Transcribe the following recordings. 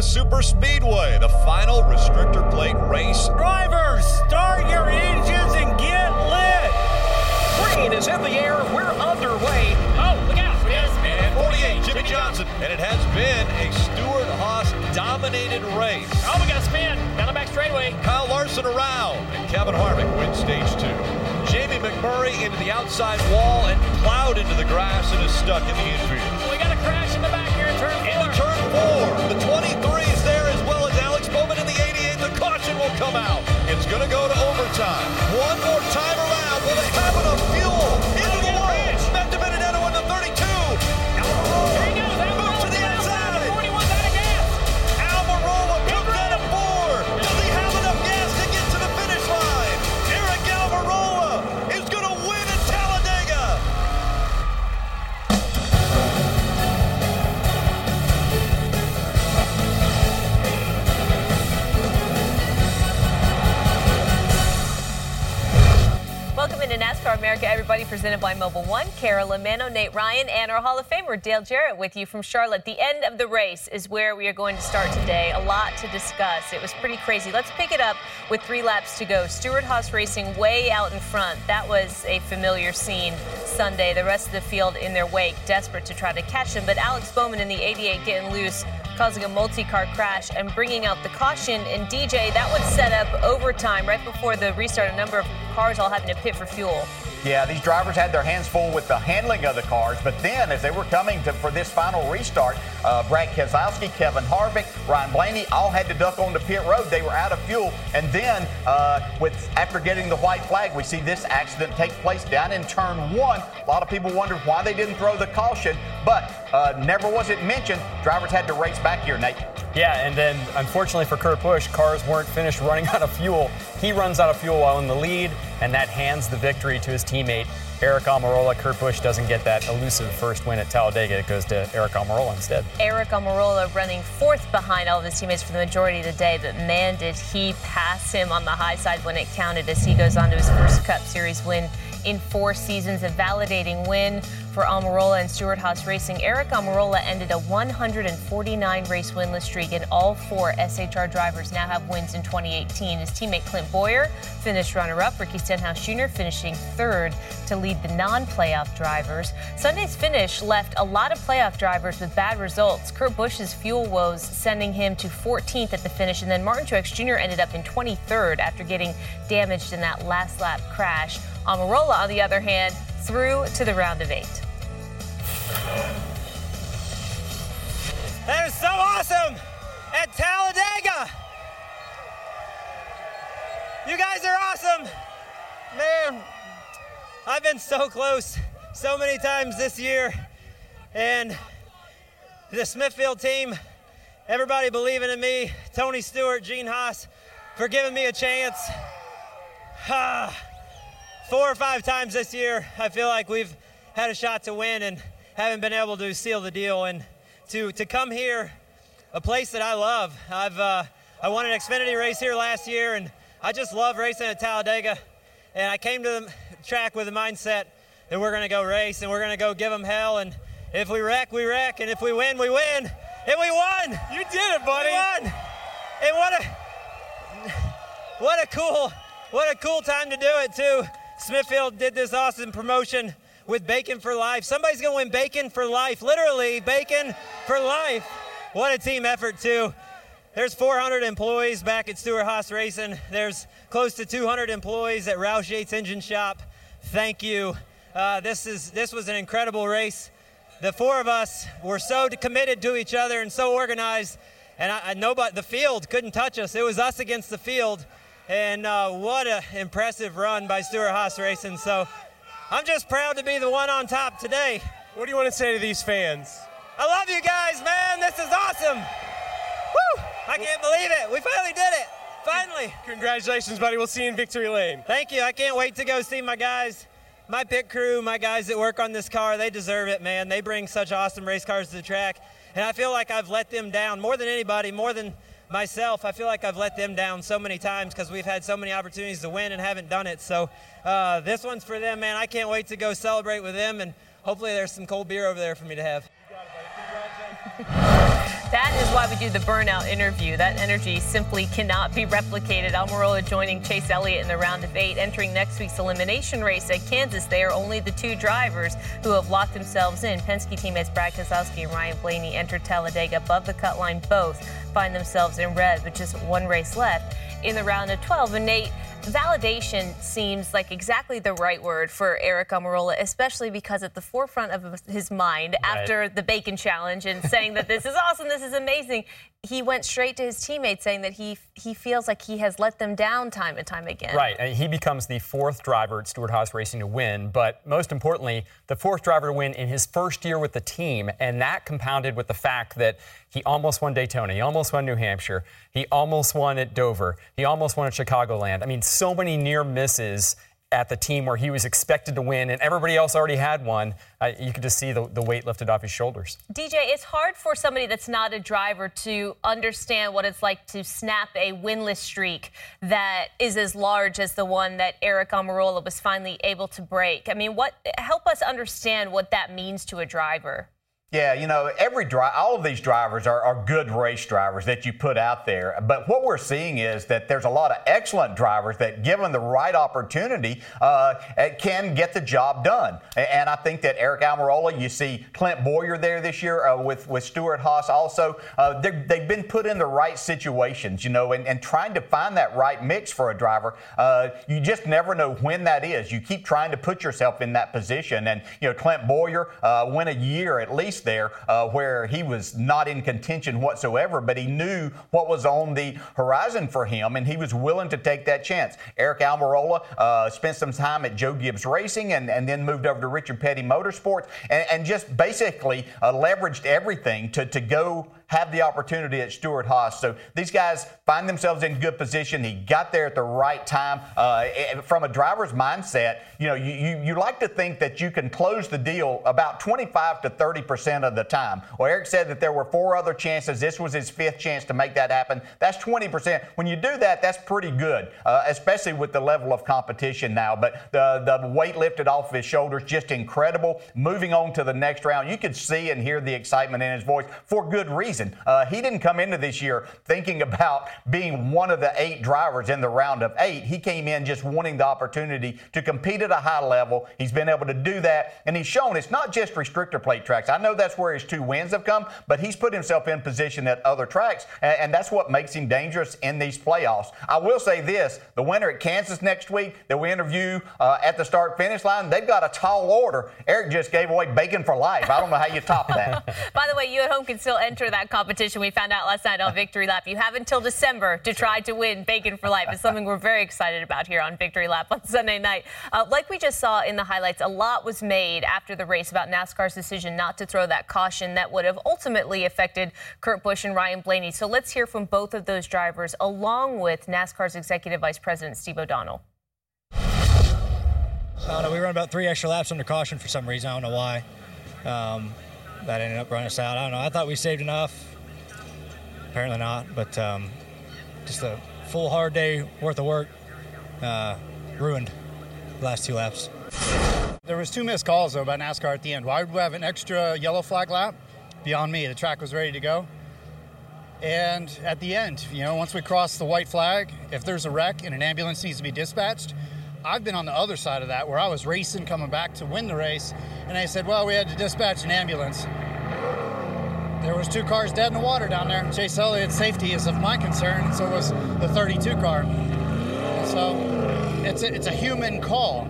Talladega Super Speedway, the final restrictor plate race. Drivers, start your engines and get lit. Green is in the air. We're underway. Oh, look out. Yes, and 48, Jimmie Johnson. And it has been a Stewart Haas dominated race. Oh, we got a spin. Down the back straightaway. Kyle Larson around, and Kevin Harvick wins stage two. Jamie McMurray into the outside wall and plowed into the grass and is stuck in the infield. We got a crash in the back here in turn four. Into turn four, the come out. It's going to go to overtime. One more time around. Will have presented by Mobil One. Carolyn Manno, Nate Ryan, and our Hall of Famer, Dale Jarrett, with you from Charlotte. The end of the race is where we are going to start today. A lot to discuss. It was pretty crazy. Let's pick it up with three laps to go. Stewart Haas racing way out in front. That was a familiar scene Sunday. The rest of the field in their wake, desperate to try to catch him. But Alex Bowman in the 88 getting loose causing a multi-car crash and bringing out the caution. And DJ, that would set up overtime right before the restart. A number of cars all having to pit for fuel. Yeah, these drivers had their hands full with the handling of the cars, but then as they were coming to, for this final restart, uh, Brad Keselowski, Kevin Harvick, Ryan Blaney all had to duck onto pit road. They were out of fuel, and then uh, with after getting the white flag, we see this accident take place down in turn one. A lot of people wondered why they didn't throw the caution, but uh, never was it mentioned. Drivers had to race back here, Nate. Yeah, and then unfortunately for Kurt Busch, cars weren't finished running out of fuel. He runs out of fuel while in the lead, and that hands the victory to his teammate Aric Almirola. Kurt Busch doesn't get that elusive first win at Talladega. It goes to Aric Almirola instead. Aric Almirola running fourth behind all of his teammates for the majority of the day, but man, did he pass him on the high side when it counted as he goes on to his first Cup Series win in four seasons. A validating win for Almirola and Stewart Haas Racing. Aric Almirola ended a 149 race winless streak, and all four SHR drivers now have wins in 2018. His teammate Clint Bowyer finished runner up, Ricky Stenhouse Jr. finishing third to lead the non playoff drivers. Sunday's finish left a lot of playoff drivers with bad results. Kurt Busch's fuel woes sending him to 14th at the finish, and then Martin Truex Jr. ended up in 23rd after getting damaged in that last lap crash. Almirola, on the other hand, through to the round of eight. That is so awesome at Talladega. You guys are awesome. Man, I've been so close so many times this year. And the Smithfield team, everybody believing in me, Tony Stewart, Gene Haas, for giving me a chance. Ah, four or five times this year, I feel like we've had a shot to win and haven't been able to seal the deal. And to, to come here, a place that I love. I've uh, I won an Xfinity race here last year, and I just love racing at Talladega. And I came to the track with the mindset that we're going to go race and we're going to go give them hell. And if we wreck, we wreck, and if we win, we win. And we won. You did it, buddy. We won. And what a what a cool what a cool time to do it too. Smithfield did this awesome promotion with Bacon for Life. Somebody's going to win Bacon for Life, literally Bacon for Life. What a team effort too. There's 400 employees back at Stewart Haas Racing. There's close to 200 employees at Roush Yates Engine Shop. Thank you. Uh, this is this was an incredible race. The four of us were so committed to each other and so organized, and I, I nobody the field couldn't touch us. It was us against the field, and uh, what an impressive run by Stewart Haas Racing. So I'm just proud to be the one on top today. What do you want to say to these fans? I love you guys, man. This is awesome. Woo! I can't believe it. We finally did it. Finally. Congratulations, buddy. We'll see you in Victory Lane. Thank you. I can't wait to go see my guys, my pit crew, my guys that work on this car. They deserve it, man. They bring such awesome race cars to the track. And I feel like I've let them down more than anybody, more than myself. I feel like I've let them down so many times because we've had so many opportunities to win and haven't done it. So uh, this one's for them, man. I can't wait to go celebrate with them. And hopefully there's some cold beer over there for me to have. That is why we do the burnout interview. That energy simply cannot be replicated. Almirola joining Chase Elliott in the round of eight, entering next week's elimination race at Kansas. They are only the two drivers who have locked themselves in. Penske teammates Brad Keselowski and Ryan Blaney entered Talladega above the cut line. Both find themselves in red with just one race left in the round of 12. And Nate, validation seems like exactly the right word for Aric Almirola, especially because at the forefront of his mind right. after the bacon challenge and saying that this is awesome, this is amazing, he went straight to his teammates saying that he he feels like he has let them down time and time again. Right. and He becomes the fourth driver at Stewart-Haas Racing to win, but most importantly, the fourth driver to win in his first year with the team, and that compounded with the fact that he almost won Daytona, he almost won New Hampshire, he almost won at Dover, he almost won at Chicagoland. I mean, so many near misses at the team where he was expected to win and everybody else already had one, uh, you could just see the, the weight lifted off his shoulders. DJ, it's hard for somebody that's not a driver to understand what it's like to snap a winless streak that is as large as the one that Aric Almirola was finally able to break. I mean, what help us understand what that means to a driver. Yeah, you know, every all of these drivers are, are, good race drivers that you put out there. But what we're seeing is that there's a lot of excellent drivers that, given the right opportunity, uh, can get the job done. And I think that Aric Almirola, you see Clint Bowyer there this year uh, with with Stewart-Haas. Also, uh, they've been put in the right situations, you know, and, and trying to find that right mix for a driver. Uh, you just never know when that is. You keep trying to put yourself in that position. And you know, Clint Bowyer uh, went a year at least there uh, where he was not in contention whatsoever, but he knew what was on the horizon for him, and he was willing to take that chance. Aric Almirola uh, spent some time at Joe Gibbs Racing and, and then moved over to Richard Petty Motorsports and, and just basically uh, leveraged everything to, to go have the opportunity at Stewart-Haas. So these guys find themselves in good position. He got there at the right time. Uh, from a driver's mindset, you know, you, you, you, like to think that you can close the deal about 25 to 30 percent of the time. Well, Aric said that there were four other chances. This was his fifth chance to make that happen. That's 20 percent. When you do that, that's pretty good, uh, especially with the level of competition now. But the, the weight lifted off his shoulders, just incredible. Moving on to the next round, you could see and hear the excitement in his voice for good reason reason. Uh, he didn't come into this year thinking about being one of the eight drivers in the round of eight. He came in just wanting the opportunity to compete at a high level. He's been able to do that, and he's shown it's not just restrictor plate tracks. I know that's where his two wins have come, but he's put himself in position at other tracks, and, and that's what makes him dangerous in these playoffs. I will say this the winner at Kansas next week that we interview uh, at the start finish line, they've got a tall order. Aric just gave away bacon for life. I don't know how you top that. By the way, you at home can still enter that competition. We found out last night on Victory Lap. You have until December to try to win Bacon for Life. It's something we're very excited about here on Victory Lap on Sunday night. Uh, like we just saw in the highlights, a lot was made after the race about NASCAR's decision not to throw that caution that would have ultimately affected Kurt Busch and Ryan Blaney. So let's hear from both of those drivers, along with NASCAR's Executive Vice President Steve O'Donnell. We ran about three extra laps under caution for some reason. I don't know why. Um, that ended up running us out. I don't know. I thought we saved enough. Apparently not. But um, just a full hard day worth of work uh, ruined the last two laps. There was two missed calls though by NASCAR at the end. Why would we have an extra yellow flag lap? Beyond me, the track was ready to go. And at the end, you know, once we cross the white flag, if there's a wreck and an ambulance needs to be dispatched, I've been on the other side of that where I was racing coming back to win the race, and they said, well, we had to dispatch an ambulance. There was two cars dead in the water down there. Chase Elliott's safety is of my concern, and so was the 32 car. So it's a, it's a human call.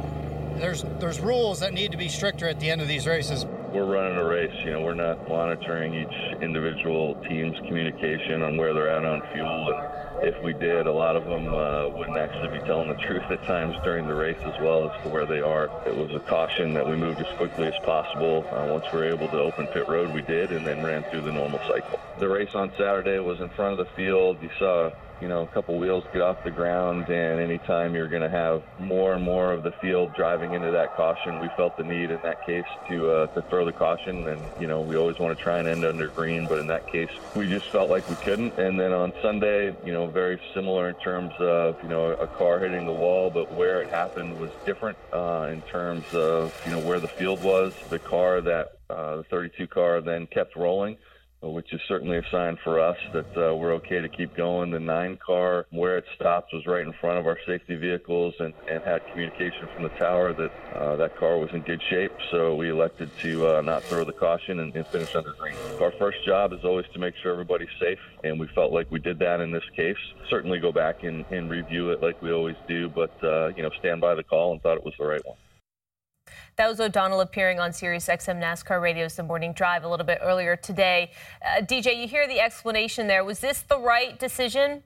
There's there's rules that need to be stricter at the end of these races. We're running a race. You know, we're not monitoring each individual team's communication on where they're at on fuel. And if we did, a lot of them uh, wouldn't actually be telling the truth at times during the race as well as to where they are. It was a caution that we moved as quickly as possible. Uh, once we were able to open pit road, we did, and then ran through the normal cycle. The race on Saturday was in front of the field. You saw you know, a couple wheels get off the ground, and anytime you're going to have more and more of the field driving into that caution, we felt the need in that case to uh, to throw the caution. And you know, we always want to try and end under green, but in that case, we just felt like we couldn't. And then on Sunday, you know, very similar in terms of you know a car hitting the wall, but where it happened was different uh, in terms of you know where the field was. The car that uh, the 32 car then kept rolling which is certainly a sign for us that uh, we're okay to keep going. The nine car, where it stopped, was right in front of our safety vehicles and, and had communication from the tower that uh, that car was in good shape. So we elected to uh, not throw the caution and, and finish under green. Our first job is always to make sure everybody's safe, and we felt like we did that in this case. Certainly go back and, and review it like we always do, but uh, you know, stand by the call and thought it was the right one. That was O'Donnell appearing on Sirius XM NASCAR Radio's The Morning Drive a little bit earlier today. Uh, DJ, you hear the explanation there. Was this the right decision?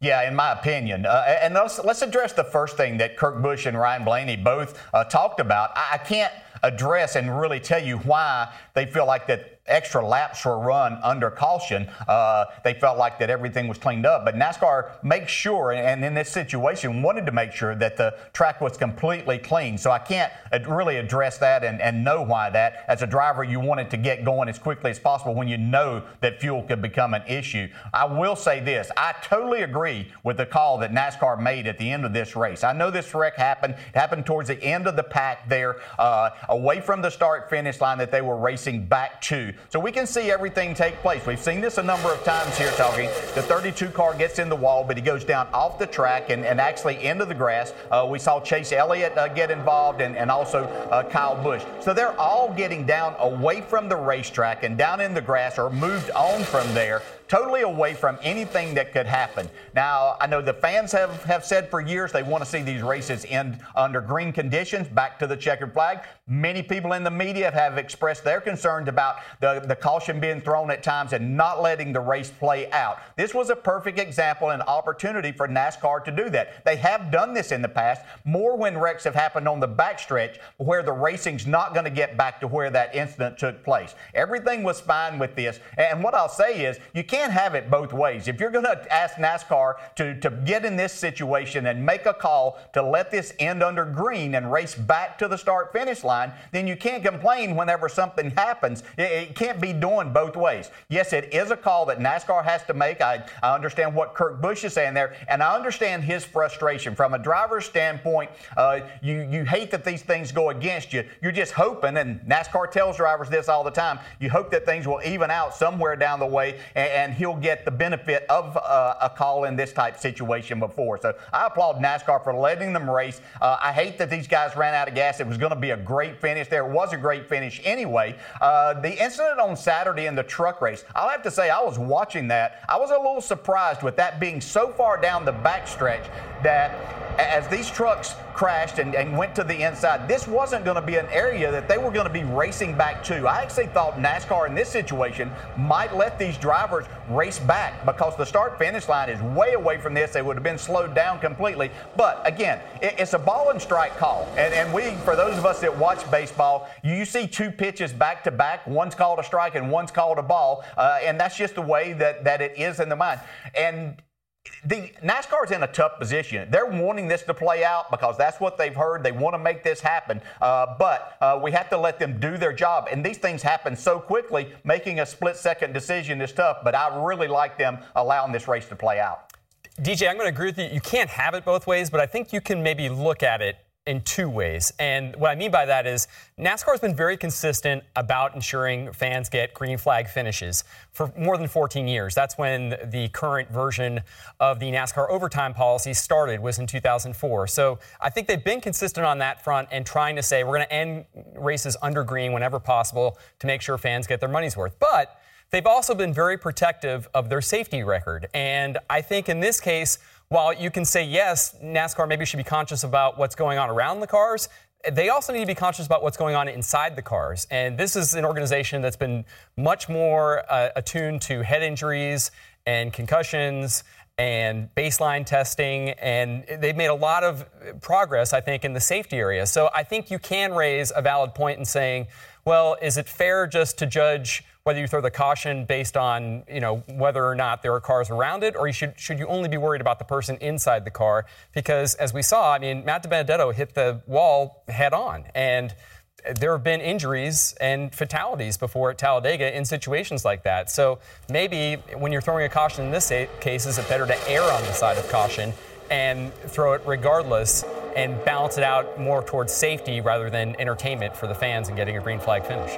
Yeah, in my opinion. Uh, and let's, let's address the first thing that Kurt Busch and Ryan Blaney both uh, talked about. I, I can't address and really tell you why they feel like that extra laps were run under caution. Uh, they felt like that everything was cleaned up. But NASCAR makes sure, and in this situation, wanted to make sure that the track was completely clean. So I can't really address that and, and know why that. As a driver, you wanted to get going as quickly as possible when you know that fuel could become an issue. I will say this I totally agree with the call that NASCAR made at the end of this race. I know this wreck happened. It happened towards the end of the pack there, uh, away from the start finish line that they were racing back to. So we can see everything take place. We've seen this a number of times here, talking. The 32 car gets in the wall, but he goes down off the track and, and actually into the grass. Uh, we saw Chase Elliott uh, get involved and, and also uh, Kyle Busch. So they're all getting down away from the racetrack and down in the grass or moved on from there totally away from anything that could happen. Now, I know the fans have, have said for years they want to see these races end under green conditions, back to the checkered flag. Many people in the media have expressed their concerns about the, the caution being thrown at times and not letting the race play out. This was a perfect example and opportunity for NASCAR to do that. They have done this in the past, more when wrecks have happened on the backstretch where the racing's not going to get back to where that incident took place. Everything was fine with this. And what I'll say is, you can't can't have it both ways. If you're going to ask NASCAR to, to get in this situation and make a call to let this end under green and race back to the start finish line, then you can't complain whenever something happens. It, it can't be doing both ways. Yes, it is a call that NASCAR has to make. I, I understand what Kurt Busch is saying there, and I understand his frustration. From a driver's standpoint, uh, you, you hate that these things go against you. You're just hoping, and NASCAR tells drivers this all the time, you hope that things will even out somewhere down the way and, and he'll get the benefit of uh, a call in this type situation before. So I applaud NASCAR for letting them race. Uh, I hate that these guys ran out of gas. It was going to be a great finish. There was a great finish anyway. Uh, the incident on Saturday in the truck race, I'll have to say, I was watching that. I was a little surprised with that being so far down the backstretch that as these trucks crashed and, and went to the inside, this wasn't going to be an area that they were going to be racing back to. I actually thought NASCAR in this situation might let these drivers race back because the start finish line is way away from this. They would have been slowed down completely. But again, it, it's a ball and strike call. And, and we, for those of us that watch baseball, you see two pitches back to back. One's called a strike and one's called a ball. Uh, and that's just the way that, that it is in the mind. And the NASCAR's in a tough position. They're wanting this to play out because that's what they've heard. They want to make this happen, uh, but uh, we have to let them do their job. And these things happen so quickly. Making a split-second decision is tough. But I really like them allowing this race to play out. DJ, I'm going to agree with you. You can't have it both ways, but I think you can maybe look at it in two ways. And what I mean by that is NASCAR has been very consistent about ensuring fans get green flag finishes for more than 14 years. That's when the current version of the NASCAR overtime policy started was in 2004. So I think they've been consistent on that front and trying to say we're going to end races under green whenever possible to make sure fans get their money's worth. But they've also been very protective of their safety record. And I think in this case while you can say, yes, NASCAR maybe should be conscious about what's going on around the cars, they also need to be conscious about what's going on inside the cars. And this is an organization that's been much more uh, attuned to head injuries and concussions and baseline testing, and they've made a lot of progress, I think, in the safety area. So I think you can raise a valid point in saying, well, is it fair just to judge whether you throw the caution based on you know whether or not there are cars around it, or you should should you only be worried about the person inside the car? Because as we saw, I mean, Matt DiBenedetto hit the wall head on, and there have been injuries and fatalities before at Talladega in situations like that. So maybe when you're throwing a caution in this case, is it better to err on the side of caution and throw it regardless and balance it out more towards safety rather than entertainment for the fans and getting a green flag finish?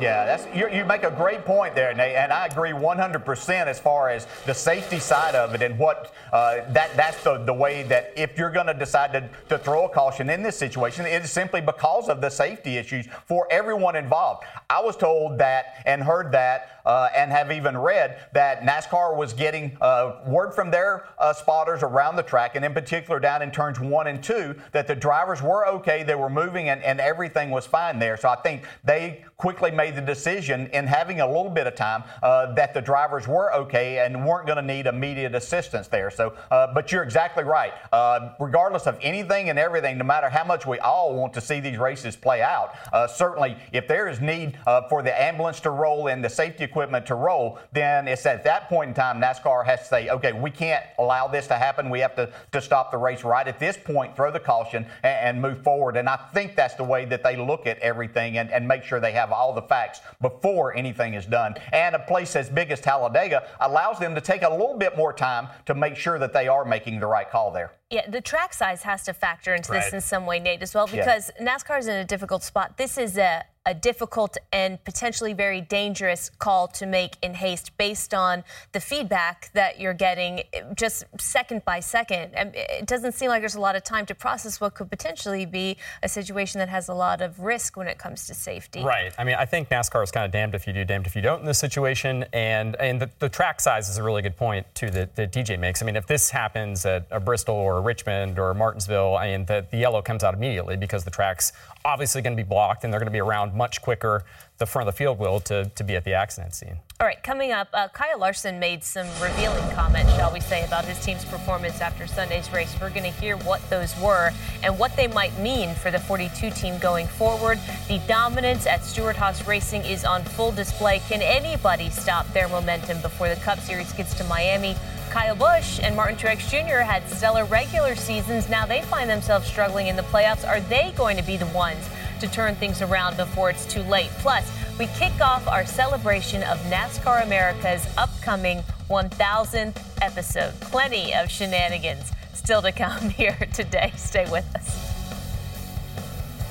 Yeah, that's you make a great point there, Nate, and I agree 100% as far as the safety side of it and what uh, that that's the, the way that if you're going to decide to, throw a caution in this situation, it is simply because of the safety issues for everyone involved. I was told that and heard that uh, and have even read that NASCAR was getting uh, word from their uh, spotters around the track, and in particular down in turns one and two, that the drivers were okay, they were moving, and, and everything was fine there. So I think they quickly made the decision in having a little bit of time uh, that the drivers were okay and weren't going to need immediate assistance there. So, uh, but you're exactly right. Uh, regardless of anything and everything, no matter how much we all want to see these races play out, certainly if there is need for the ambulance to roll and the safety equipment equipment to roll, then it's at that point in time NASCAR has to say, okay, we can't allow this to happen. We have to, to stop the race right at this point, throw the caution, and, and move forward. And I think that's the way that they look at everything and, and make sure they have all the facts before anything is done. And a place as big as Talladega allows them to take a little bit more time to make sure that they are making the right call there. Yeah, the track size has to factor into right. this in some way, Nate, as well, because yeah. NASCAR is in a difficult spot. This is a a difficult and potentially very dangerous call to make in haste based on the feedback that you're getting just second by second. It doesn't seem like there's a lot of time to process what could potentially be a situation that has a lot of risk when it comes to safety. Right. I mean, I think NASCAR is kind of damned if you do, damned if you don't in this situation. And and the, the track size is a really good point, too, that, that DJ makes. I mean, if this happens at a Bristol or a Richmond or Martinsville, I mean, the, the yellow comes out immediately because the track's obviously going to be blocked and they're going to be around much quicker, the front of the field will, to, to be at the accident scene. All right, coming up, uh, Kyle Larson made some revealing comments, shall we say, about his team's performance after Sunday's race. We're going to hear what those were and what they might mean for the 42 team going forward. The dominance at Stewart-Haas Racing is on full display. Can anybody stop their momentum before the Cup Series gets to Miami? Kyle Busch and Martin Truex Jr. had stellar regular seasons. Now they find themselves struggling in the playoffs. Are they going to be the ones to turn things around before it's too late? Plus, we kick off our celebration of NASCAR America's upcoming 1000th episode. Plenty of shenanigans still to come here today. Stay with us.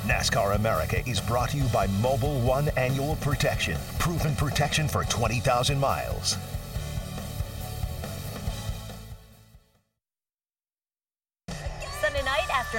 NASCAR America is brought to you by Mobil One Annual Protection. Proven protection for 20,000 miles.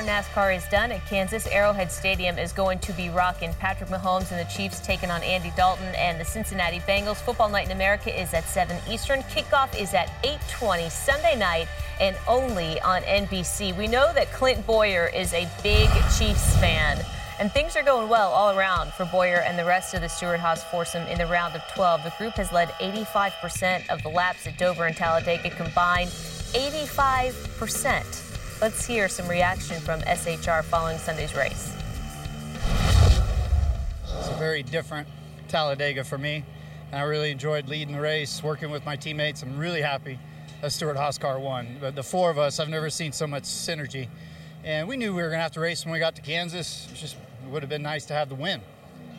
NASCAR is done at Kansas, Arrowhead Stadium is going to be rocking. Patrick Mahomes and the Chiefs taking on Andy Dalton and the Cincinnati Bengals. Football Night in America is at 7 Eastern. Kickoff is at 8:20 Sunday night and only on NBC. We know that Clint Bowyer is a big Chiefs fan. And things are going well all around for Bowyer and the rest of the Stewart-Haas foursome in the round of 12. The group has led 85% of the laps at Dover and Talladega combined. 85%. Let's hear some reaction from SHR following Sunday's race. It's a very different Talladega for me. And I really enjoyed leading the race, working with my teammates. I'm really happy that Stewart-Haas car won. But the four of us, I've never seen so much synergy. And we knew we were going to have to race when we got to Kansas. It just would have been nice to have the win.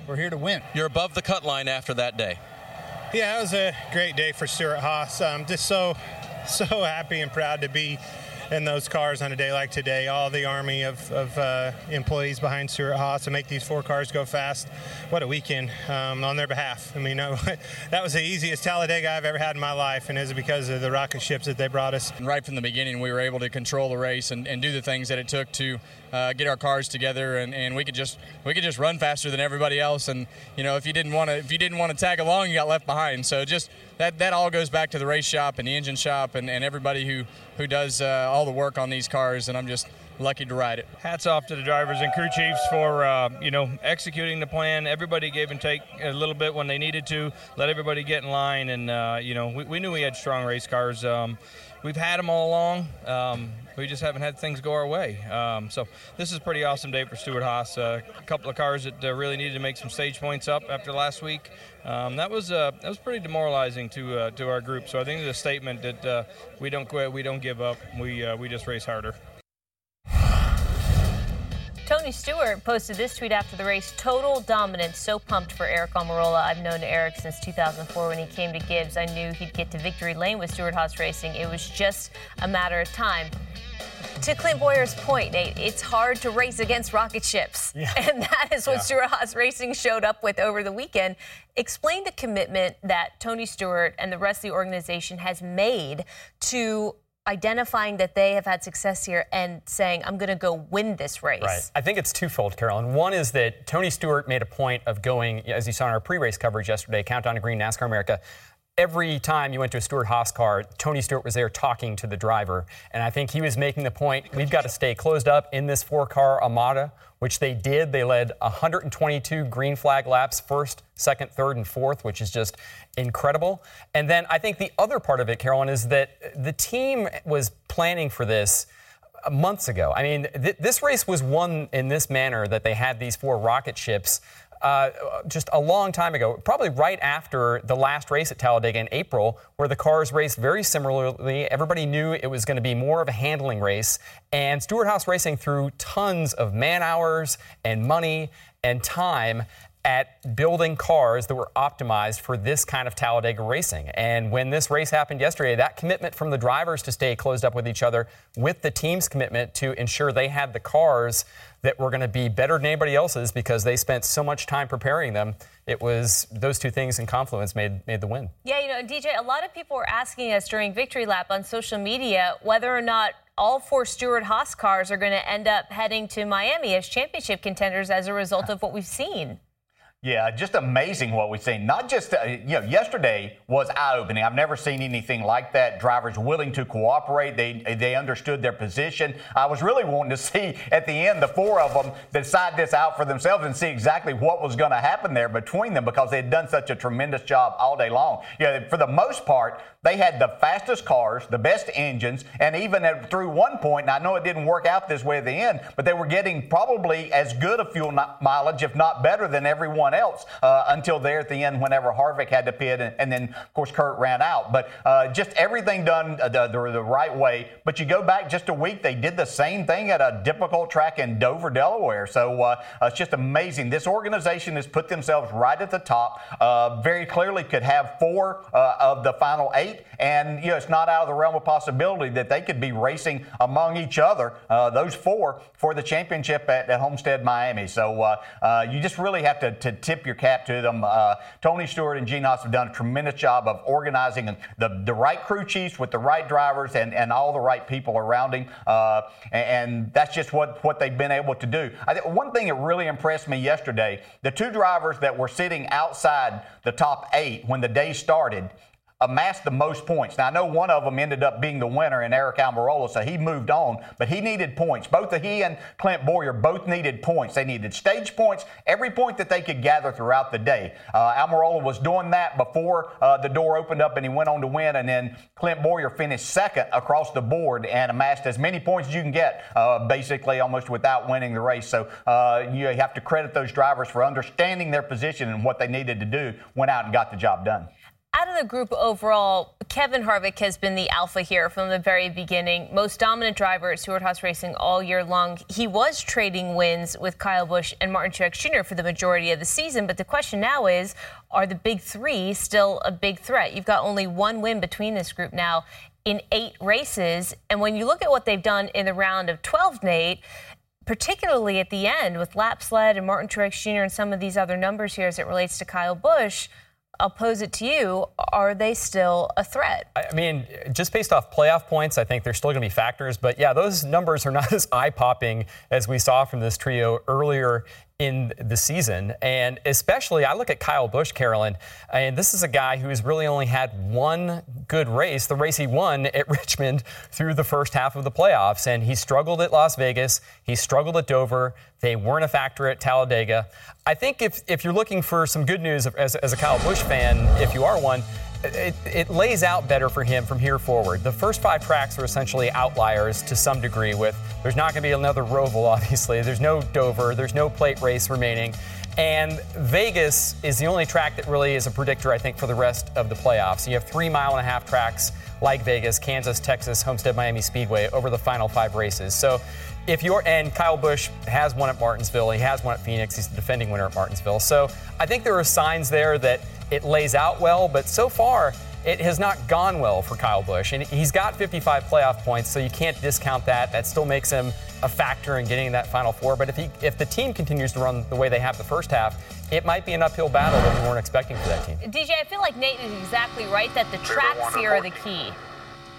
We're here to win. You're above the cut line after that day. Yeah, it was a great day for Stewart-Haas. I'm just so, so happy and proud to be in those cars on a day like today. All the army of, of uh, employees behind Stewart-Haas to make these four cars go fast. What a weekend um, on their behalf. I mean, that was the easiest Talladega I've ever had in my life, and it's because of the rocket ships that they brought us. Right from the beginning, we were able to control the race and, and do the things that it took to uh, get our cars together, and, and we could just we could just run faster than everybody else. And you know, if you didn't want to if you didn't want to tag along, you got left behind. So just that that all goes back to the race shop and the engine shop and, and everybody who who does uh, all the work on these cars. And I'm just lucky to ride it. Hats off to the drivers and crew chiefs for uh, you know executing the plan. Everybody gave and take a little bit when they needed to. Let everybody get in line, and uh, you know we, we, knew we had strong race cars. Um, we've had them all along. Um, we just haven't had things go our way. Um, so this is a pretty awesome day for Stewart-Haas. Uh, a couple of cars that uh, really needed to make some stage points up after last week. Um, that was uh, that was pretty demoralizing to uh, to our group. So I think it's a statement that uh, we don't quit, we don't give up, we uh, we just race harder. Tony Stewart posted this tweet after the race total dominance. So pumped for Aric Almirola. I've known Aric since 2004 when he came to Gibbs. I knew he'd get to victory lane with Stewart-Haas Racing. It was just a matter of time. To Clint Bowyer's point, Nate, it's hard to race against rocket ships. Yeah. And that is what yeah. Stewart-Haas Racing showed up with over the weekend. Explain the commitment that Tony Stewart and the rest of the organization has made to identifying that they have had success here and saying, I'm going to go win this race? Right. I think it's twofold, Carolyn. One is that Tony Stewart made a point of going, as you saw in our pre race coverage yesterday, Countdown to Green NASCAR America. Every time you went to a Stewart-Haas car, Tony Stewart was there talking to the driver. And I think he was making the point we've got to stay closed up in this four car Armada which they did. They led 122 green flag laps, first, second, third, and fourth, which is just incredible. And then I think the other part of it, Carolyn, is that the team was planning for this months ago. I mean, th- this race was won in this manner that they had these four rocket ships uh, just a long time ago, probably right after the last race at Talladega in April, where the cars raced very similarly. Everybody knew it was going to be more of a handling race, and Stewart-Haas Racing threw tons of man hours and money and time at building cars that were optimized for this kind of Talladega racing. And when this race happened yesterday, that commitment from the drivers to stay closed up with each other, with the team's commitment to ensure they had the cars that were going to be better than anybody else's because they spent so much time preparing them. It was those two things in confluence made made the win. Yeah, you know, DJ, a lot of people were asking us during Victory Lap on social media whether or not all four Stewart-Haas cars are going to end up heading to Miami as championship contenders as a result of what we've seen. Yeah, just amazing what we've seen. Not just, uh, you know, yesterday was eye opening. I've never seen anything like that. Drivers willing to cooperate. They they understood their position. I was really wanting to see at the end the four of them decide this out for themselves and see exactly what was going to happen there between them because they had done such a tremendous job all day long. You know, for the most part, they had the fastest cars, the best engines, and even at, through one point, and I know it didn't work out this way at the end, but they were getting probably as good a fuel mileage, if not better, than everyone else uh, until there at the end whenever Harvick had to pit, and, and then, of course, Kurt ran out. But uh, just everything done the, the, the, right way. But you go back just a week, they did the same thing at a difficult track in Dover, Delaware. So uh, it's just amazing. This organization has put themselves right at the top. Uh, very clearly could have four uh, of the final eight and you know it's not out of the realm of possibility that they could be racing among each other, uh, those four, for the championship at, at Homestead, Miami. So uh, uh, you just really have to, to, tip your cap to them. Uh, Tony Stewart and Gene Haas have done a tremendous job of organizing the, the right crew chiefs with the right drivers and, and all the right people around him, uh, and, and that's just what, what they've been able to do. I one thing that really impressed me yesterday, the two drivers that were sitting outside the top eight when the day started amassed the most points. Now, I know one of them ended up being the winner in Aric Almirola, so he moved on, but he needed points. Both he and Clint Bowyer both needed points. They needed stage points, every point that they could gather throughout the day. Uh, Almirola was doing that before uh, the door opened up and he went on to win, and then Clint Bowyer finished second across the board and amassed as many points as you can get, uh, basically almost without winning the race. So uh, you have to credit those drivers for understanding their position and what they needed to do, went out and got the job done. Out of the group overall, Kevin Harvick has been the alpha here from the very beginning. Most dominant driver at Stewart-Haas Racing all year long. He was trading wins with Kyle Busch and Martin Truex Jr. for the majority of the season. But the question now is, are the big three still a big threat? You've got only one win between this group now in eight races. And when you look at what they've done in the round of 12, Nate, particularly at the end with Lap Sled and Martin Truex Jr. and some of these other numbers here as it relates to Kyle Busch – I'll pose it to you. Are they still a threat? I mean, just based off playoff points, I think they're still going to be factors. But yeah, those numbers are not as eye popping as we saw from this trio earlier in the season. And especially, I look at Kyle Busch, Carolyn, and this is a guy who has really only had one good race, the race he won at Richmond through the first half of the playoffs. And he struggled at Las Vegas, he struggled at Dover. They weren't a factor at Talladega. I think if, if you're looking for some good news as, as a Kyle Busch fan, if you are one, it, it, lays out better for him from here forward. The first five tracks are essentially outliers to some degree. With there's not going to be another Roval, obviously. There's no Dover. There's no plate race remaining, and Vegas is the only track that really is a predictor, I think, for the rest of the playoffs. You have three mile and a half tracks like Vegas, Kansas, Texas, Homestead, Miami Speedway over the final five races. So. If you're and Kyle Busch has one at Martinsville, he has one at Phoenix. He's the defending winner at Martinsville. So I think there are signs there that it lays out well, but so far, it has not gone well for Kyle Busch. And he's got 55 playoff points, so you can't discount that. That still makes him a factor in getting that Final Four. But if, he, if the team continues to run the way they have the first half, it might be an uphill battle that we weren't expecting for that team. DJ, I feel like Nate is exactly right that the tracks here are the key.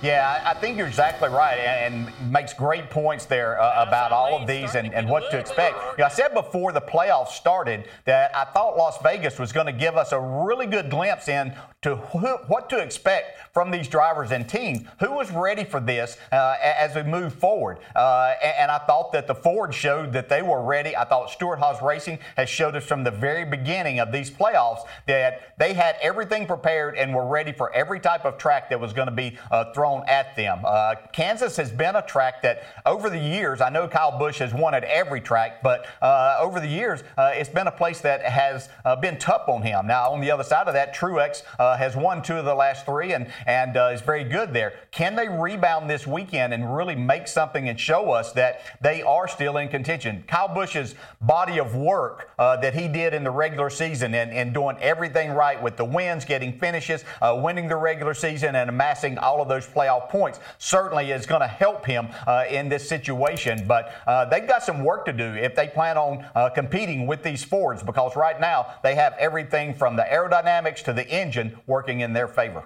Yeah, I think you're exactly right, and, and makes great points there uh, about all of these and, and what to expect. You know, I said before the playoffs started that I thought Las Vegas was going to give us a really good glimpse in to wh- what to expect from these drivers and teams. Who was ready for this uh, as we move forward? Uh, and, and, I thought that the Ford showed that they were ready. I thought Stewart-Haas Racing has showed us from the very beginning of these playoffs that they had everything prepared and were ready for every type of track that was going to be uh, thrown at them. Uh, Kansas has been a track that over the years, I know Kyle Busch has won at every track, but uh, over the years, uh, it's been a place that has been tough on him. Now, on the other side of that, Truex has won two of the last three, and and uh, is very good there. Can they rebound this weekend and really make something and show us that they are still in contention? Kyle Busch's body of work uh, that he did in the regular season and, and doing everything right with the wins, getting finishes, uh, winning the regular season, and amassing all of those playoff points certainly is going to help him uh, in this situation. But uh, they've got some work to do if they plan on uh, competing with these Fords because right now they have everything from the aerodynamics to the engine working in their favor.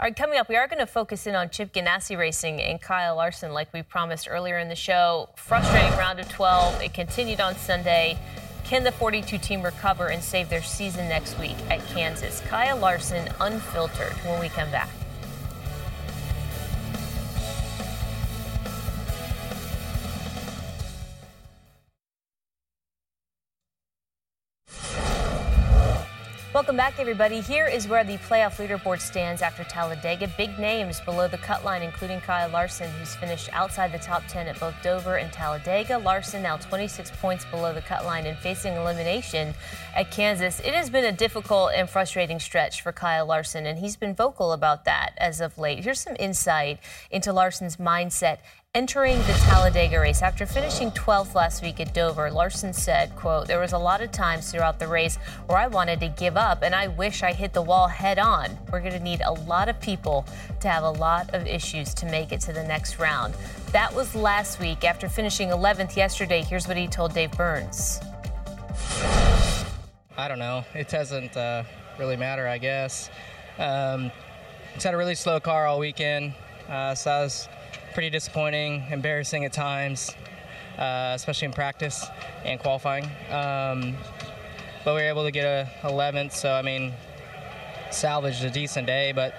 All right, coming up, we are going to focus in on Chip Ganassi Racing and Kyle Larson, like we promised earlier in the show. Frustrating round of 12. It continued on Sunday. Can the 42 team recover and save their season next week at Kansas? Kyle Larson, unfiltered, when we come back. Welcome back, everybody. Here is where the playoff leaderboard stands after Talladega. Big names below the cut line, including Kyle Larson, who's finished outside the top 10 at both Dover and Talladega. Larson now 26 points below the cut line and facing elimination at Kansas. It has been a difficult and frustrating stretch for Kyle Larson, and he's been vocal about that as of late. Here's some insight into Larson's mindset Entering the Talladega race after finishing 12th last week at Dover, Larson said, quote, there was a lot of times throughout the race where I wanted to give up and I wish I hit the wall head on. We're going to need a lot of people to have a lot of issues to make it to the next round. That was last week after finishing 11th yesterday. Here's what he told Dave Burns. I don't know. It doesn't uh, really matter, I guess. Um, it's had a really slow car all weekend, uh, so I was pretty disappointing, embarrassing at times, uh, especially in practice and qualifying. Um, but we were able to get a 11th, so I mean, salvaged a decent day, but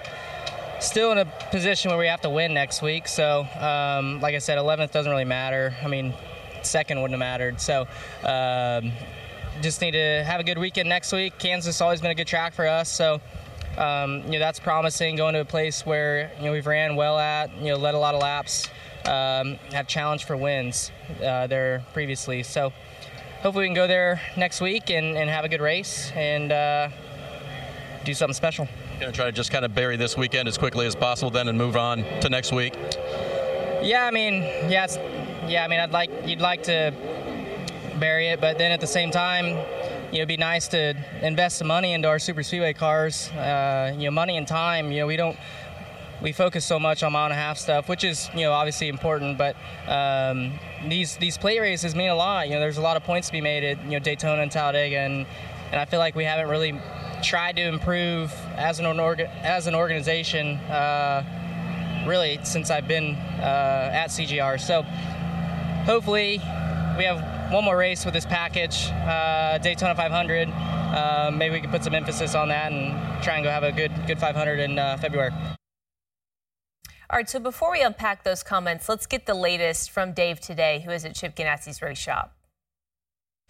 still in a position where we have to win next week. So, um, like I said, 11th doesn't really matter. I mean, second wouldn't have mattered. So, um, just need to have a good weekend next week. Kansas always been a good track for us, so um, you know that's promising. Going to a place where you know we've ran well at, you know, led a lot of laps, um, have challenged for wins uh, there previously. So hopefully we can go there next week and, and have a good race and uh, do something special. Going to try to just kind of bury this weekend as quickly as possible, then, and move on to next week. Yeah, I mean, yeah, yeah. I mean, I'd like you'd like to bury it, but then at the same time you know, be nice to invest some money into our super speedway cars. Uh, you know, money and time. You know, we don't we focus so much on mile and a half stuff, which is you know obviously important, but um, these these plate races mean a lot. You know, there's a lot of points to be made at you know Daytona and Talladega, and and I feel like we haven't really tried to improve as an orga- as an organization. Uh, really, since I've been uh, at CGR, so hopefully we have one more race with this package, uh, Daytona 500. Uh, maybe we can put some emphasis on that and try and go have a good good 500 in uh, February. All right, so before we unpack those comments, let's get the latest from Dave today, who is at Chip Ganassi's race shop.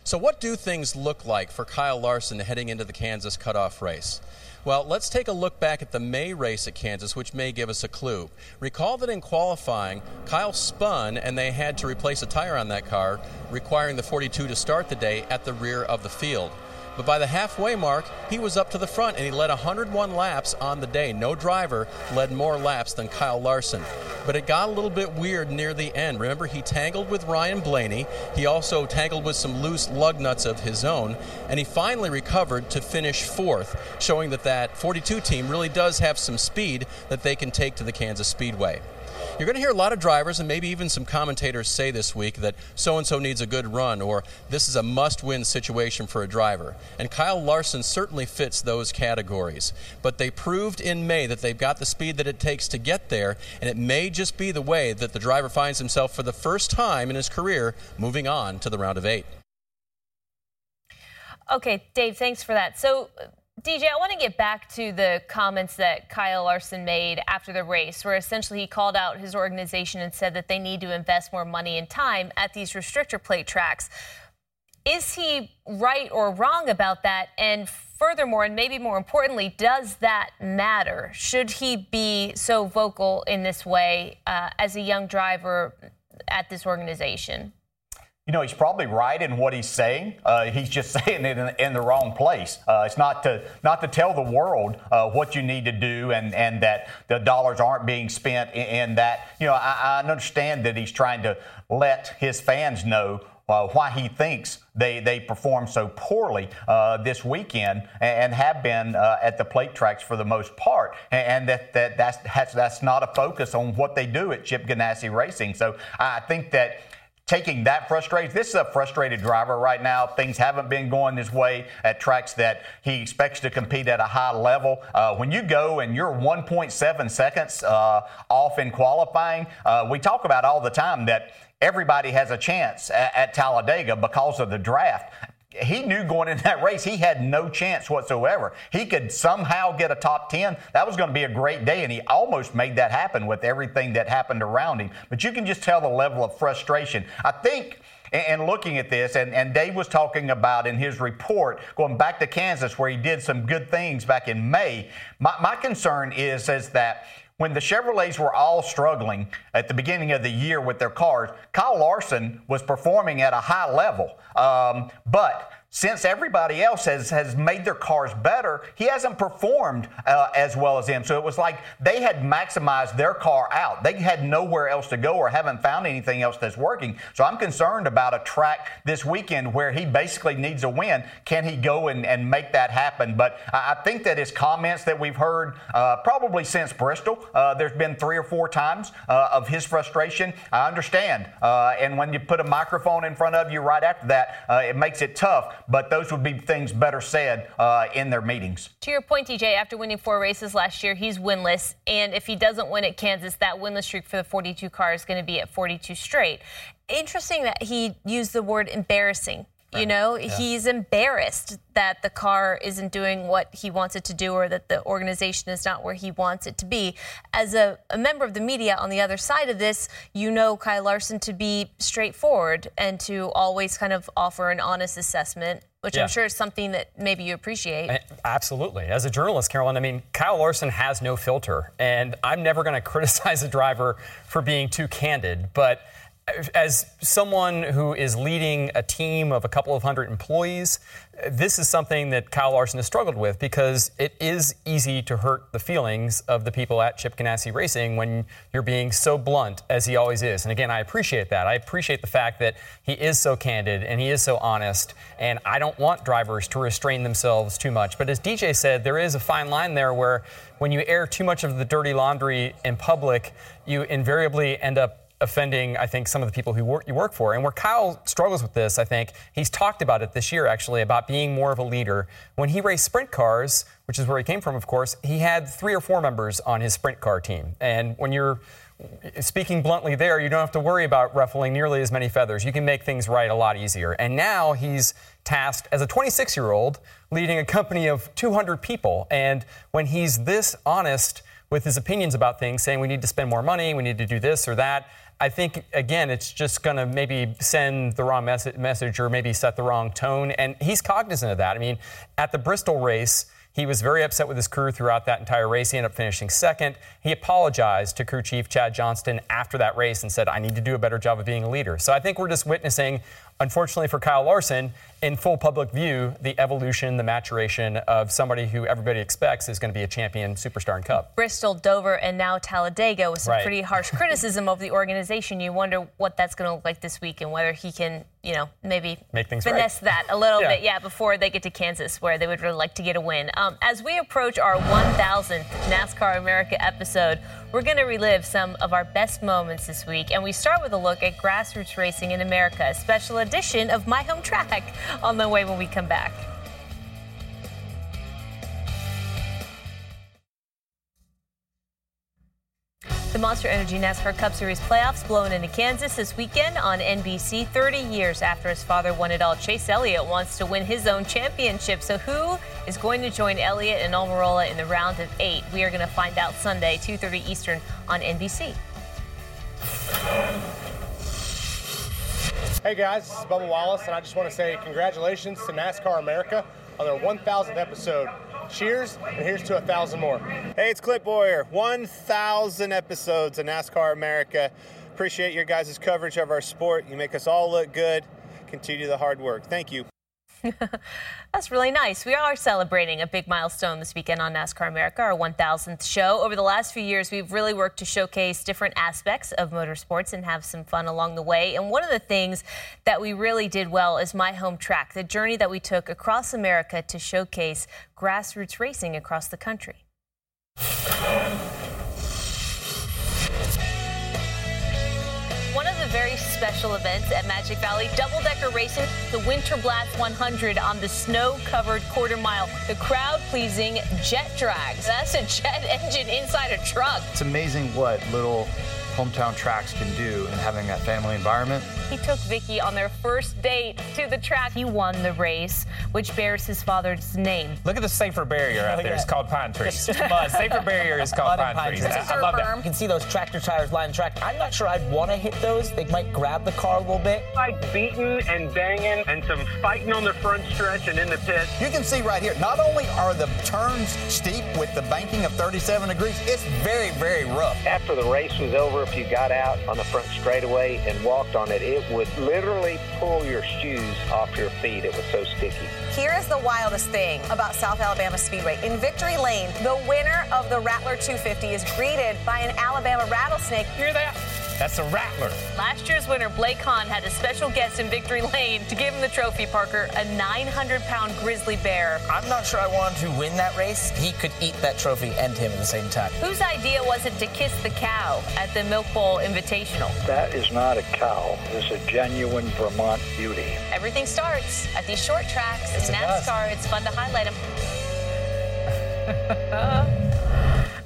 So, what do things look like for Kyle Larson heading into the Kansas cutoff race? Well, let's take a look back at the May race at Kansas, which may give us a clue. Recall that in qualifying, Kyle spun and they had to replace a tire on that car, requiring the 42 to start the day at the rear of the field. But by the halfway mark, he was up to the front and he led 101 laps on the day. No driver led more laps than Kyle Larson. But it got a little bit weird near the end. Remember, he tangled with Ryan Blaney. He also tangled with some loose lug nuts of his own. And he finally recovered to finish fourth, showing that that 42 team really does have some speed that they can take to the Kansas Speedway. You're going to hear a lot of drivers and maybe even some commentators say this week that so and so needs a good run or this is a must win situation for a driver. And Kyle Larson certainly fits those categories. But they proved in May that they've got the speed that it takes to get there, and it may just be the way that the driver finds himself for the first time in his career moving on to the round of eight. Okay, Dave, thanks for that. So, DJ, I want to get back to the comments that Kyle Larson made after the race, where essentially he called out his organization and said that they need to invest more money and time at these restrictor plate tracks. Is he right or wrong about that? And furthermore, and maybe more importantly, does that matter? Should he be so vocal in this way uh, as a young driver at this organization? You know, he's probably right in what he's saying. Uh, he's just saying it in, in the wrong place. Uh, it's not to not to tell the world uh, what you need to do and, and that the dollars aren't being spent in, in that. You know, I, I, understand that he's trying to let his fans know uh, why he thinks they, they perform so poorly uh, this weekend and, have been uh, at the plate tracks for the most part. And, that, that that's, that's, that's not a focus on what they do at Chip Ganassi Racing. So I think that taking that frustration. This is a frustrated driver right now. Things haven't been going this way at tracks that he expects to compete at a high level. Uh, when you go and you're 1.7 seconds uh, off in qualifying, uh, we talk about all the time that everybody has a chance at, at Talladega because of the draft he knew going in that race he had no chance whatsoever. He could somehow get a top 10. That was going to be a great day, and he almost made that happen with everything that happened around him. But you can just tell the level of frustration. I think. And looking at this, and, and Dave was talking about in his report, going back to Kansas, where he did some good things back in May. My, my concern is, is that when the Chevrolets were all struggling at the beginning of the year with their cars, Kyle Larson was performing at a high level. Um, but since everybody else has, has made their cars better, he hasn't performed uh, as well as them. So it was like they had maximized their car out. They had nowhere else to go or haven't found anything else that's working. So I'm concerned about a track this weekend where he basically needs a win. Can he go and, and make that happen? But I, I think that his comments that we've heard uh, probably since Bristol, uh, there's been three or four times uh, of his frustration. I understand. Uh, and when you put a microphone in front of you right after that, uh, it makes it tough but those would be things better said uh, in their meetings. To your point, DJ, after winning four races last year, he's winless. And if he doesn't win at Kansas, that winless streak for the 42 car is going to be at 42 straight. Interesting that he used the word embarrassing you know, yeah. he's embarrassed that the car isn't doing what he wants it to do or that the organization is not where he wants it to be. As a, a, member of the media on the other side of this, you know Kyle Larson to be straightforward and to always kind of offer an honest assessment. Which yeah. I'm sure is something that maybe you appreciate. Absolutely. As a journalist, Carolyn, I mean, Kyle Larson has no filter. And I'm never going to criticize a driver for being too candid. But as someone who is leading a team of a couple of hundred employees, this is something that Kyle Larson has struggled with because it is easy to hurt the feelings of the people at Chip Ganassi Racing when you're being so blunt as he always is. And again, I appreciate that. I appreciate the fact that he is so candid and he is so honest. And I don't want drivers to restrain themselves too much. But as DJ said, there is a fine line there where when you air too much of the dirty laundry in public, you invariably end up offending, I think, some of the people who work, you work for. And where Kyle struggles with this, I think, he's talked about it this year actually, about being more of a leader. When he raced sprint cars, which is where he came from, of course, he had three or four members on his sprint car team. And when you're speaking bluntly there, you don't have to worry about ruffling nearly as many feathers. You can make things right a lot easier. And now he's tasked as a 26 year old leading a company of 200 people. And when he's this honest with his opinions about things, saying we need to spend more money, we need to do this or that, I think, again, it's just going to maybe send the wrong mes- message or maybe set the wrong tone. And he's cognizant of that. I mean, at the Bristol race, he was very upset with his crew throughout that entire race. He ended up finishing second. He apologized to crew chief Chad Johnston after that race and said, I need to do a better job of being a leader. So I think we're just witnessing, unfortunately for Kyle Larson, in full public view, the evolution, the maturation of somebody who everybody expects is going to be a champion superstar in Cup. Bristol, Dover, and now Talladega with some Right. pretty harsh criticism of the organization. You wonder what that's going to look like this week and whether he can, you know, maybe Make things right. finesse that a little Yeah. bit, yeah, before they get to Kansas, where they would really like to get a win. Um, as we approach our 1,000th NASCAR America episode, we're going to relive some of our best moments this week, and we start with a look at grassroots racing in America, a special edition of My Home Track on the way when we come back. The Monster Energy NASCAR Cup Series playoffs blown into Kansas this weekend on NBC 30 years after his father won it all. Chase Elliott wants to win his own championship. So who is going to join Elliott and Almirola in the round of eight? We are going to find out Sunday, 2.30 Eastern on NBC. Hey guys, this is Bubba Wallace, and I just want to say congratulations to NASCAR America on their 1,000th episode. Cheers, and here's to a thousand more. Hey, it's Clint Bowyer. 1,000 episodes of NASCAR America. Appreciate your guys' coverage of our sport. You make us all look good. Continue the hard work. Thank you. That's really nice. We are celebrating a big milestone this weekend on NASCAR America, our 1000th show. Over the last few years, we've really worked to showcase different aspects of motorsports and have some fun along the way. And one of the things that we really did well is My Home Track, the journey that we took across America to showcase grassroots racing across the country. Very special events at Magic Valley, double decker racing, the Winter Blast 100 on the snow covered quarter mile. The crowd pleasing jet drags. That's a jet engine inside a truck. It's amazing what little hometown tracks can do and having that family environment. He took Vicky on their first date to the track. He won the race, which bears his father's name. Look at the safer barrier out Look there. at It's called pine trees. It's safer barrier is called Mud and pine, trees. trees. I, I love that. You can see those tractor tires line track. I'm not sure I'd want to hit those. They might grab the car a little bit. Like beating and banging and some fighting on the front stretch and in the pit. You can see right here, not only are the turns steep with the banking of 37 degrees, it's very, very rough. After the race was over, if you got out on the front straightaway and walked on it, it would literally pull your shoes off your feet. It was so sticky. Here is the wildest thing about South Alabama Speedway. In Victory Lane, the winner of the Rattler 250 is greeted by an Alabama rattlesnake. Hear that? That's a rattler. Last year's winner, Blake Hahn, had a special guest in Victory Lane to give him the trophy, Parker, a 900 pound grizzly bear. I'm not sure I wanted to win that race. He could eat that trophy and him at the same time. Whose idea was it to kiss the cow at the Milk Bowl Invitational? That is not a cow. It's a genuine Vermont beauty. Everything starts at these short tracks Yes, in. NASCAR. It's fun to highlight them.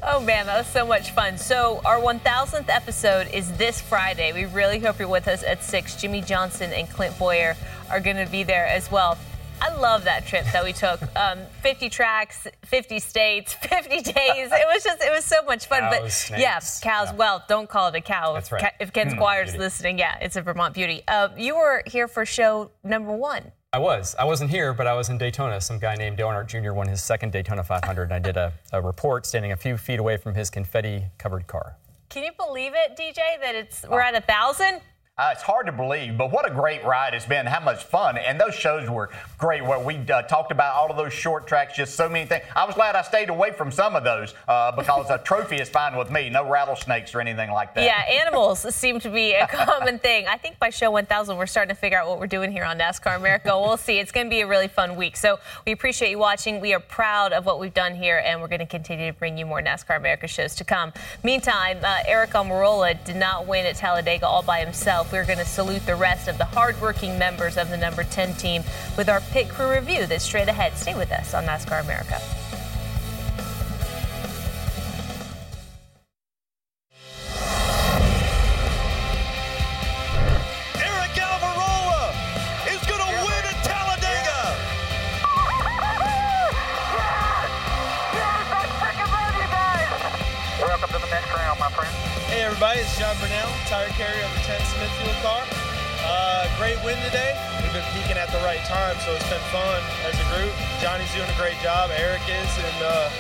oh man, that was so much fun. So our 1000th episode is this Friday. We really hope you're with us at six. Jimmie Johnson and Clint Bowyer are going to be there as well. I love that trip that we took. Um, 50 tracks, 50 states, 50 days. It was just, it was so much fun. but Cows, yeah, cows. Well, don't call it a cow. That's if, right. If Ken Hmm. Squier's listening, yeah, it's a Vermont beauty. Uh, you were here for show number one. I was. I wasn't here, but I was in Daytona. Some guy named Dale Earnhardt Jr. won his second Daytona 500, and I did a, a report standing a few feet away from his confetti-covered car. Can you believe it, DJ, that it's we're uh, at a thousand? Uh, it's hard to believe, but what a great ride it's been. How much fun. And those shows were great where we uh, talked about all of those short tracks, just so many things. I was glad I stayed away from some of those uh, because a trophy is fine with me. No rattlesnakes or anything like that. Yeah, animals seem to be a common thing. I think by show 1000, we're starting to figure out what we're doing here on NASCAR America. We'll see. It's going to be a really fun week. So we appreciate you watching. We are proud of what we've done here, and we're going to continue to bring you more NASCAR America shows to come. Meantime, uh, Aric Almirola did not win at Talladega all by himself. We're going to salute the rest of the hardworking members of the number 10 team with our pit crew review that's straight ahead. Stay with us on NASCAR America. Time, so it's been fun as a group. Johnny's doing a great job, Eric is, and uh,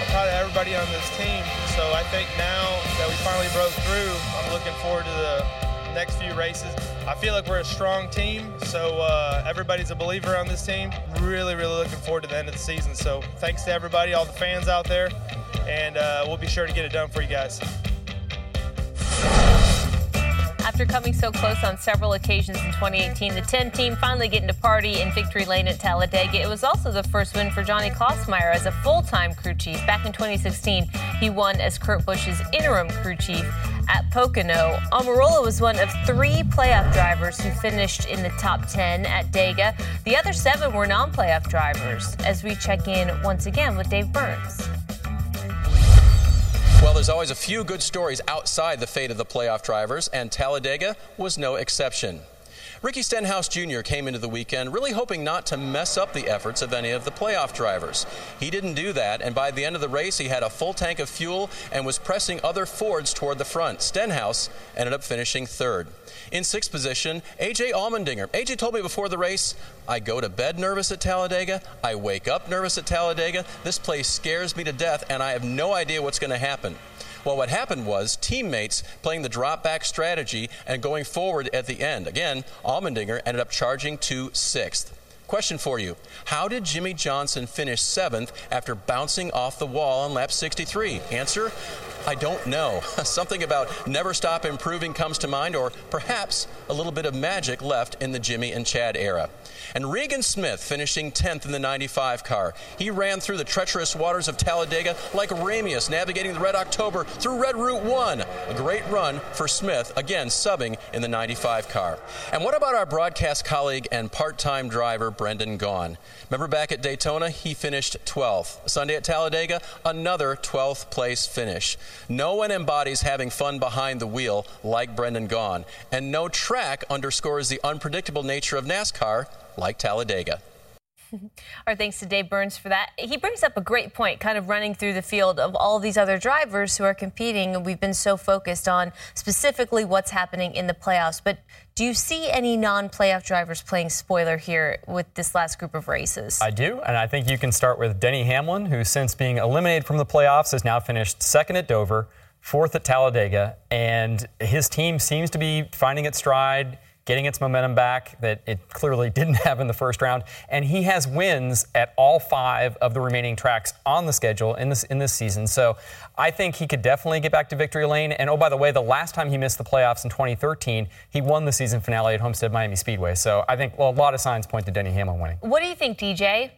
I'm proud of everybody on this team. So I think now that we finally broke through, I'm looking forward to the next few races. I feel like we're a strong team, so uh, everybody's a believer on this team. Really, really looking forward to the end of the season. So thanks to everybody, all the fans out there, and uh, we'll be sure to get it done for you guys. After coming so close on several occasions in 2018, the 10 team finally getting to party in victory lane at Talladega. It was also the first win for Johnny Klausmeier as a full-time crew chief. Back in 2016, he won as Kurt Busch's interim crew chief at Pocono. Almirola was one of three playoff drivers who finished in the top 10 at Dega. The other seven were non-playoff drivers. As we check in once again with Dave Burns. Well, there's always a few good stories outside the fate of the playoff drivers, and Talladega was no exception. Ricky Stenhouse Jr. came into the weekend really hoping not to mess up the efforts of any of the playoff drivers. He didn't do that, and by the end of the race, he had a full tank of fuel and was pressing other Fords toward the front. Stenhouse ended up finishing third. In sixth position, AJ Allmendinger. AJ told me before the race, I go to bed nervous at Talladega, I wake up nervous at Talladega. This place scares me to death, and I have no idea what's going to happen. Well, what happened was teammates playing the drop back strategy and going forward at the end. Again, Allmendinger ended up charging to sixth. Question for you How did Jimmie Johnson finish seventh after bouncing off the wall on lap 63? Answer I don't know. Something about never stop improving comes to mind, or perhaps a little bit of magic left in the Jimmy and Chad era. And Regan Smith finishing 10th in the 95 car. He ran through the treacherous waters of Talladega like Ramius navigating the Red October through Red Route 1. A great run for Smith, again subbing in the 95 car. And what about our broadcast colleague and part time driver, Brendan Gaughan? Remember back at Daytona, he finished 12th. Sunday at Talladega, another 12th place finish. No one embodies having fun behind the wheel like Brendan Gaughan, and no track underscores the unpredictable nature of NASCAR like Talladega. Our thanks to Dave Burns for that. He brings up a great point, kind of running through the field of all these other drivers who are competing. And we've been so focused on specifically what's happening in the playoffs. But do you see any non playoff drivers playing spoiler here with this last group of races? I do, and I think you can start with Denny Hamlin, who since being eliminated from the playoffs has now finished second at Dover, fourth at Talladega, and his team seems to be finding its stride getting its momentum back that it clearly didn't have in the first round. And he has wins at all five of the remaining tracks on the schedule in this in this season. So I think he could definitely get back to victory lane. And oh, by the way, the last time he missed the playoffs in 2013, he won the season finale at Homestead Miami Speedway. So I think well, a lot of signs point to Denny Hamlin winning. What do you think, DJ?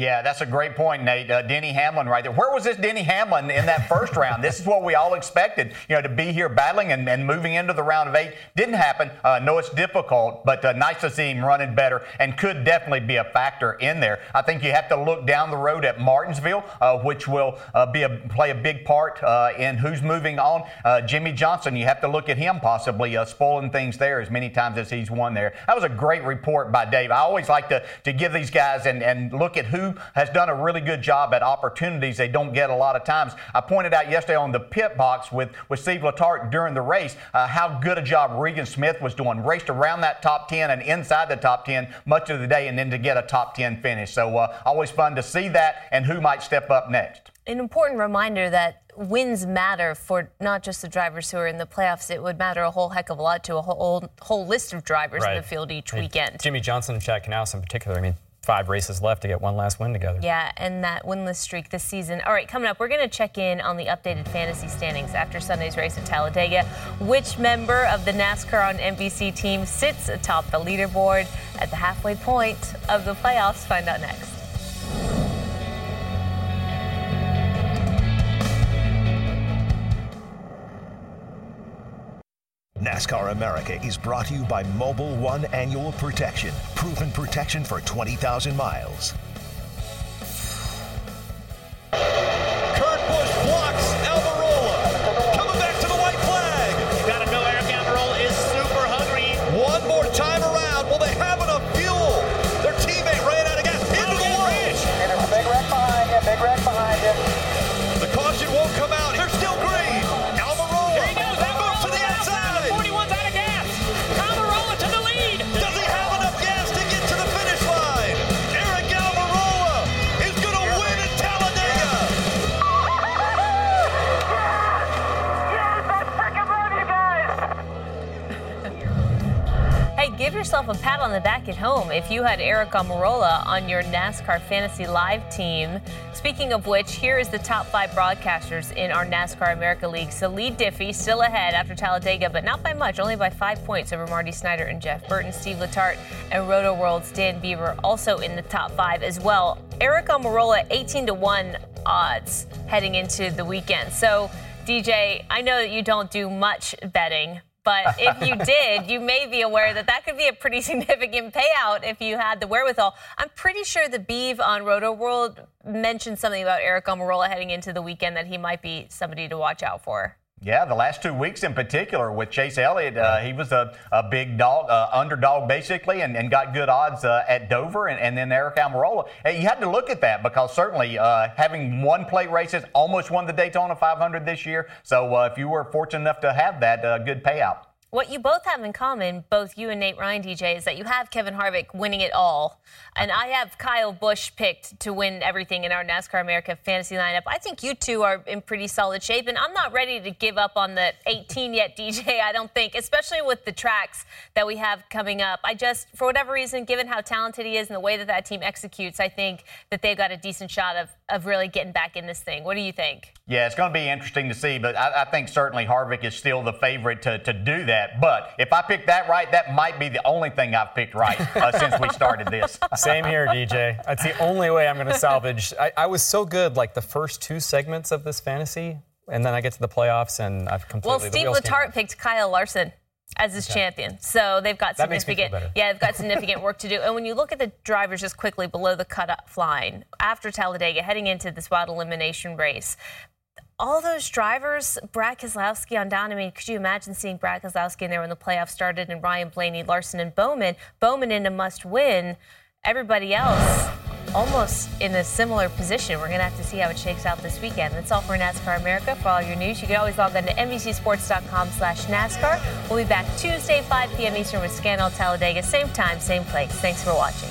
Yeah, that's a great point, Nate. Uh, Denny Hamlin right there. Where was this Denny Hamlin in that first round? This is what we all expected, you know, to be here battling and, and moving into the round of eight. Didn't happen. Uh, know it's difficult, but uh, nice to see him running better and could definitely be a factor in there. I think you have to look down the road at Martinsville, uh, which will uh, be a, play a big part uh, in who's moving on. Jimmie Johnson, you have to look at him possibly spoiling things there as many times as he's won there. That was a great report by Dave. I always like to, to give these guys and, and look at who has done a really good job at opportunities they don't get a lot of times. I pointed out yesterday on the pit box with, with Steve Letarte during the race uh, how good a job Regan Smith was doing. Raced around that top 10 and inside the top 10 much of the day and then to get a top 10 finish. So uh, always fun to see that and who might step up next. an important reminder that wins matter for not just the drivers who are in the playoffs. It would matter a whole heck of a lot to a whole whole list of drivers in the field each I weekend. Jimmie Johnson and Chad Knaus in particular. I mean, five races left to get one last win together. Yeah, and that winless streak this season. All right, coming up, we're going to check in on the updated fantasy standings after Sunday's race at Talladega. Which member of the NASCAR on NBC team sits atop the leaderboard at the halfway point of the playoffs? Find out next. NASCAR America is brought to you by Mobil 1 Annual Protection. Proven protection for 20,000 miles. Yourself a pat on the back at home if you had Aric Almirola on your NASCAR Fantasy Live team. Speaking of which, here is the top five broadcasters in our NASCAR America League. Leigh Diffey still ahead after Talladega, but not by much, only by five points over Marty Snider and Jeff Burton. Steve Letarte and Rotoworld's Dan Beaver also in the top five as well. Aric Almirola, 18 to 1 odds heading into the weekend. So, DJ, I know that you don't do much betting, but if you did, you may be aware that that could be a pretty significant payout if you had the wherewithal. I'm pretty sure the Beeve on Rotoworld mentioned something about Aric Almirola heading into the weekend that he might be somebody to watch out for. Yeah, the last two weeks in particular with Chase Elliott, uh, he was a, a big dog, uh, underdog basically, and, and got good odds uh, at Dover, and, and then Aric Almirola. And you had to look at that because certainly uh, having won plate races, almost won the Daytona 500 this year. So uh, if you were fortunate enough to have that, uh, good payout. What you both have in common, both you and Nate Ryan, DJ, is that you have Kevin Harvick winning it all. And I have Kyle Busch picked to win everything in our NASCAR America fantasy lineup. I think you two are in pretty solid shape. And I'm not ready to give up on the 18 yet, DJ, I don't think, especially with the tracks that we have coming up. I just, for whatever reason, given how talented he is and the way that that team executes, I think that they've got a decent shot of, of really getting back in this thing. What do you think? Yeah, it's going to be interesting to see, but I, I think certainly Harvick is still the favorite to, to do that. But if I pick that right, that might be the only thing I've picked right uh, since we started this. Same here, DJ. That's the only way I'm going to salvage. I, I was so good like the first two segments of this fantasy, and then I get to the playoffs and I've completely. Well, Steve wheels Letarte picked Kyle Larson as his champion. So they've got That makes me significant better. yeah, they've got significant work to do. And when you look at the drivers just quickly below the cutoff line after Talladega heading into this wild elimination race, all those drivers, Brad Keselowski on down. I mean, could you imagine seeing Brad Keselowski in there when the playoffs started and Ryan Blaney, Larson, and Bowman? Bowman in a must win. Everybody else almost in a similar position. We're going to have to see how it shakes out this weekend. That's all for NASCAR America. For all your news, you can always log on to NBCSports.com slash NASCAR. We'll be back Tuesday, 5 p.m. Eastern with Scandal Talladega. Same time, same place. Thanks for watching.